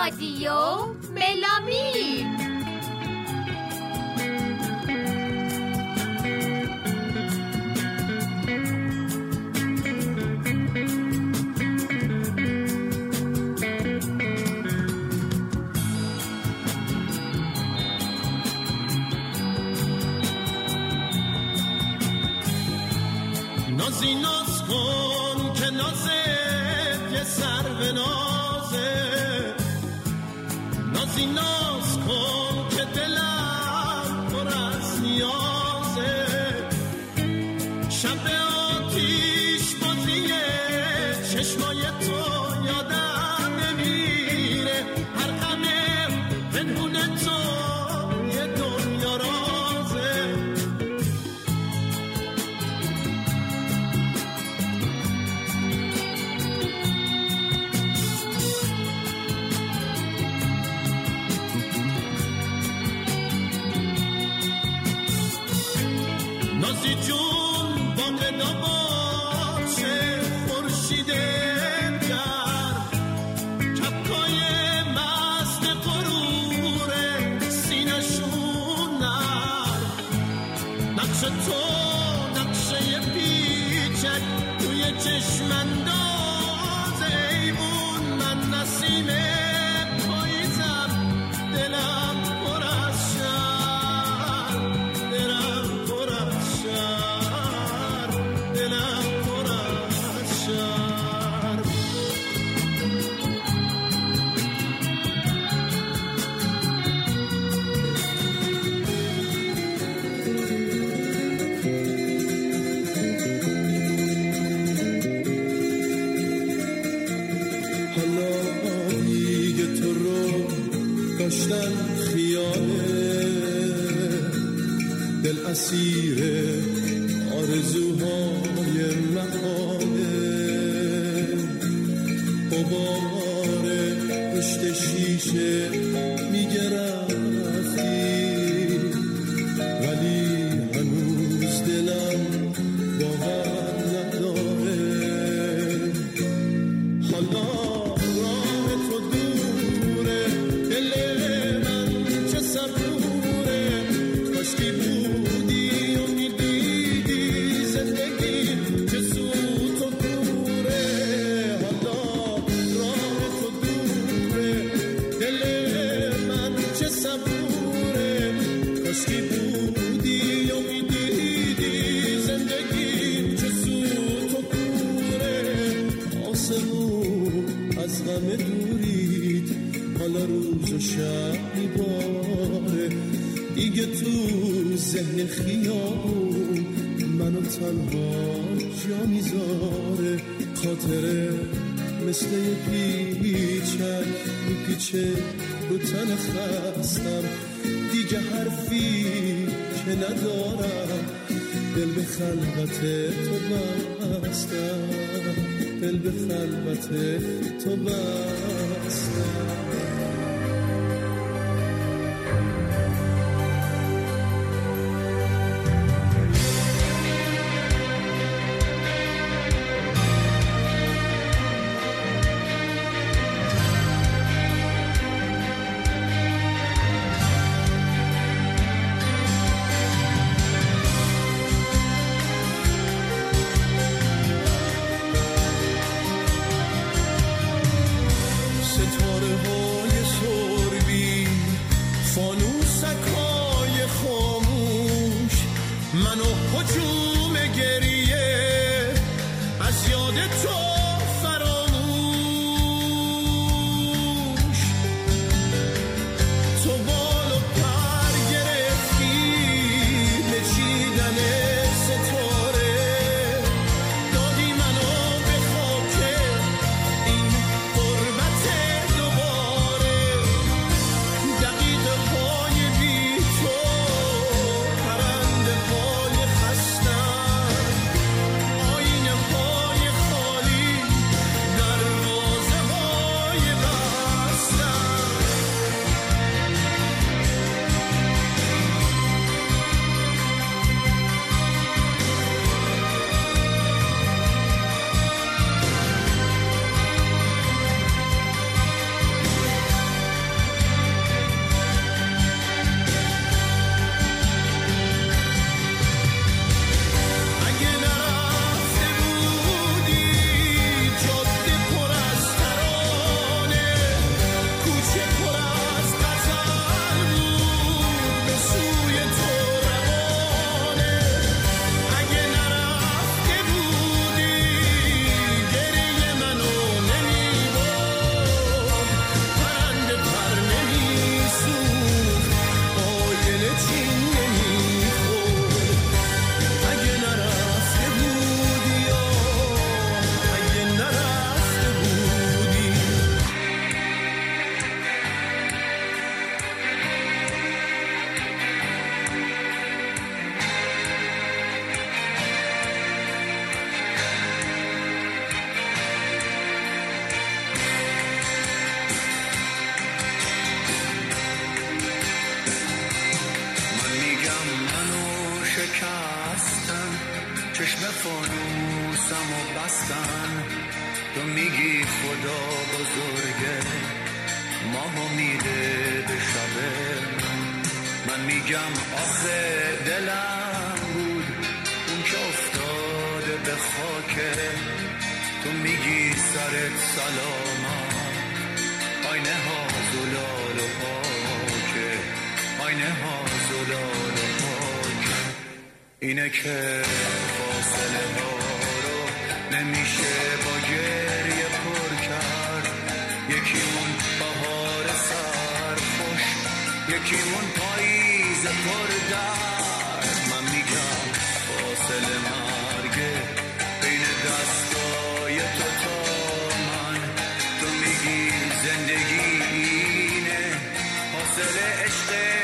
رادیو ملامی. کن که یه سر به نازی ناز نازی جون با باشه غم دورید حالا روز و شب میباره. دیگه تو ذهن خیابون منو تنها جا می‌ذاره. خاطره مثل یه پیچک میپیچه رو تن خستم. دیگه حرفی که ندارم دل به خلوت تو بستم. دل به خلوت تو بستم چشم فانوسم و بستن تو میگی خدا بزرگه ماه میده به شبه من میگم آخه دلم بود اون که افتاده به خاکه تو میگی سرت سلامت آینه ها زلال و پاکه آینه ها زلال و اینه که فاصله ها رو نمیشه با گریه پر کرد. یکیمون بهار سرخوش یکیمون پاییز پر درد. من میگم فاصله مرگه بین دستای تو تا من. تو میگی زندگی اینه حاصل عشق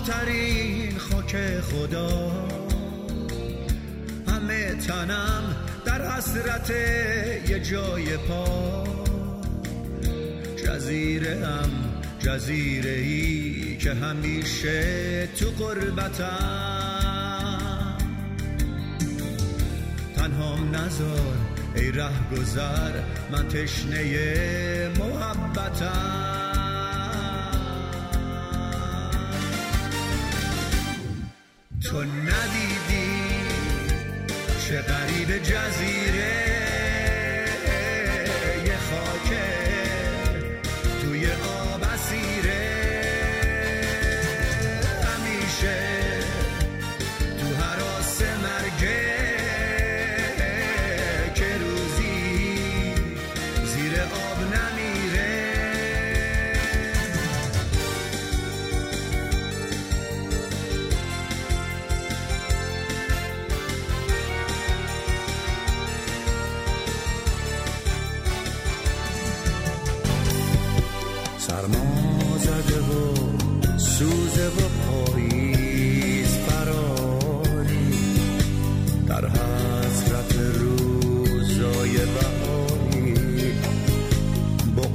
تنها ترین خاک خدا. همه تنم در حسرت یه جای پا. جزیره هم جزیره ای که همیشه تو قربتم. تنهام نزار ای ره گذر من تشنه محبتم. تو ندیدی چه غریب جزیره.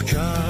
John.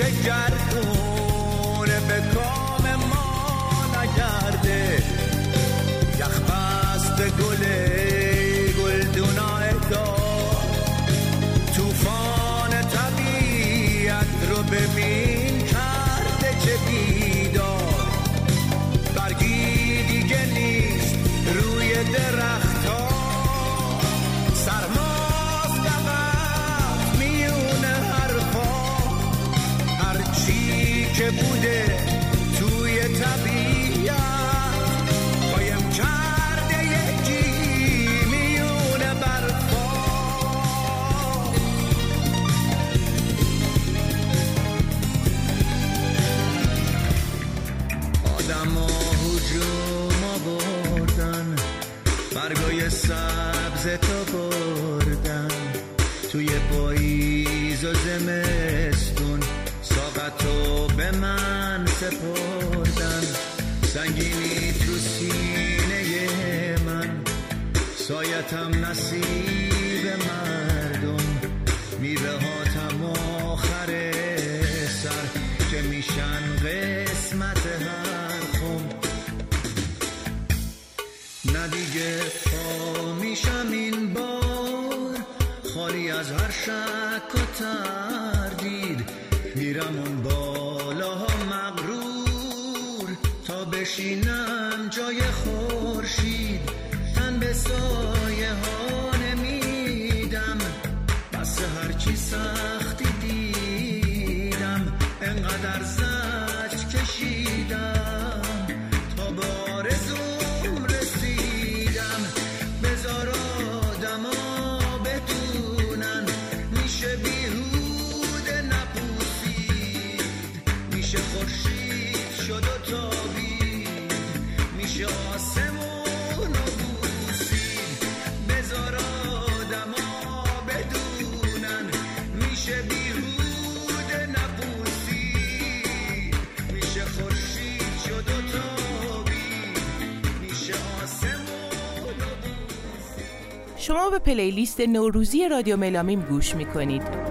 shake, got میشن قسمت هر خم نه دیگه پا میشم این بار. خالی از هر شک و تردید میرم اون بالاها مغرور. تا بشینم جای خورشید تن به سایه ها نمیدم. بس هرچی سختی به پلیلیست نوروزی رادیو ملامیم گوش می‌کنید.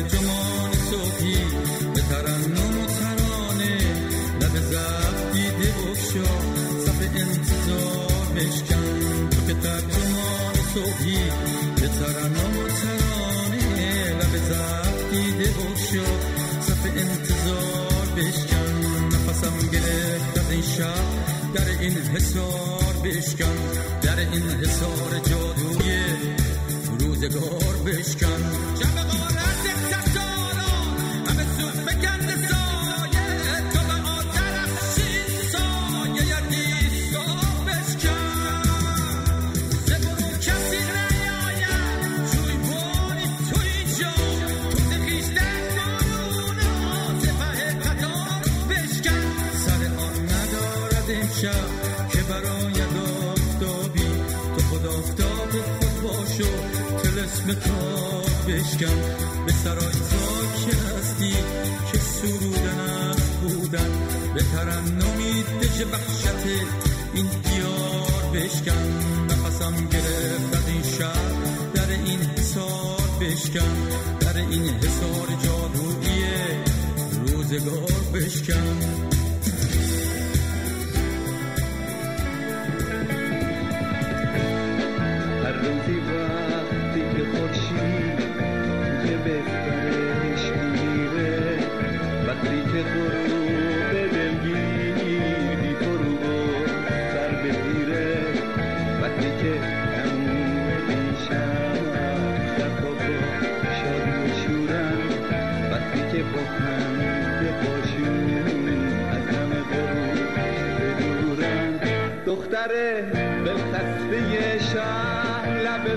ترجمان صبحی به ترنم و ترانه لب زب دیده بخشا صف انتظار بشکن تو که ترجمان به ترنم و ترانه لب زب دیده بخشا صف انتظار بشکن نفسم گرفت از این شب. در این حسار بشکن در این حسار جادوی روزگار بشکن شب تلسم تاب بشکن به سرای زاک هستی که سرودن بودن. به ترنمی دژ وحشت این دیار بشکن نفسم گرفت از این شب در این حسار بشکن در این حسار جادویی روزگار بشکن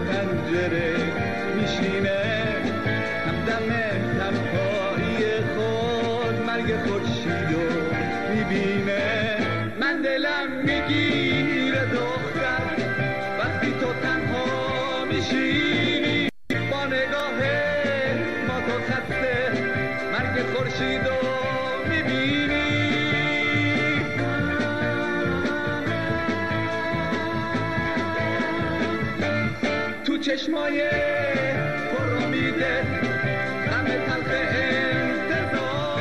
پنجره میشینه. همدم تنهایی خود مرگ خورشید رو چشمای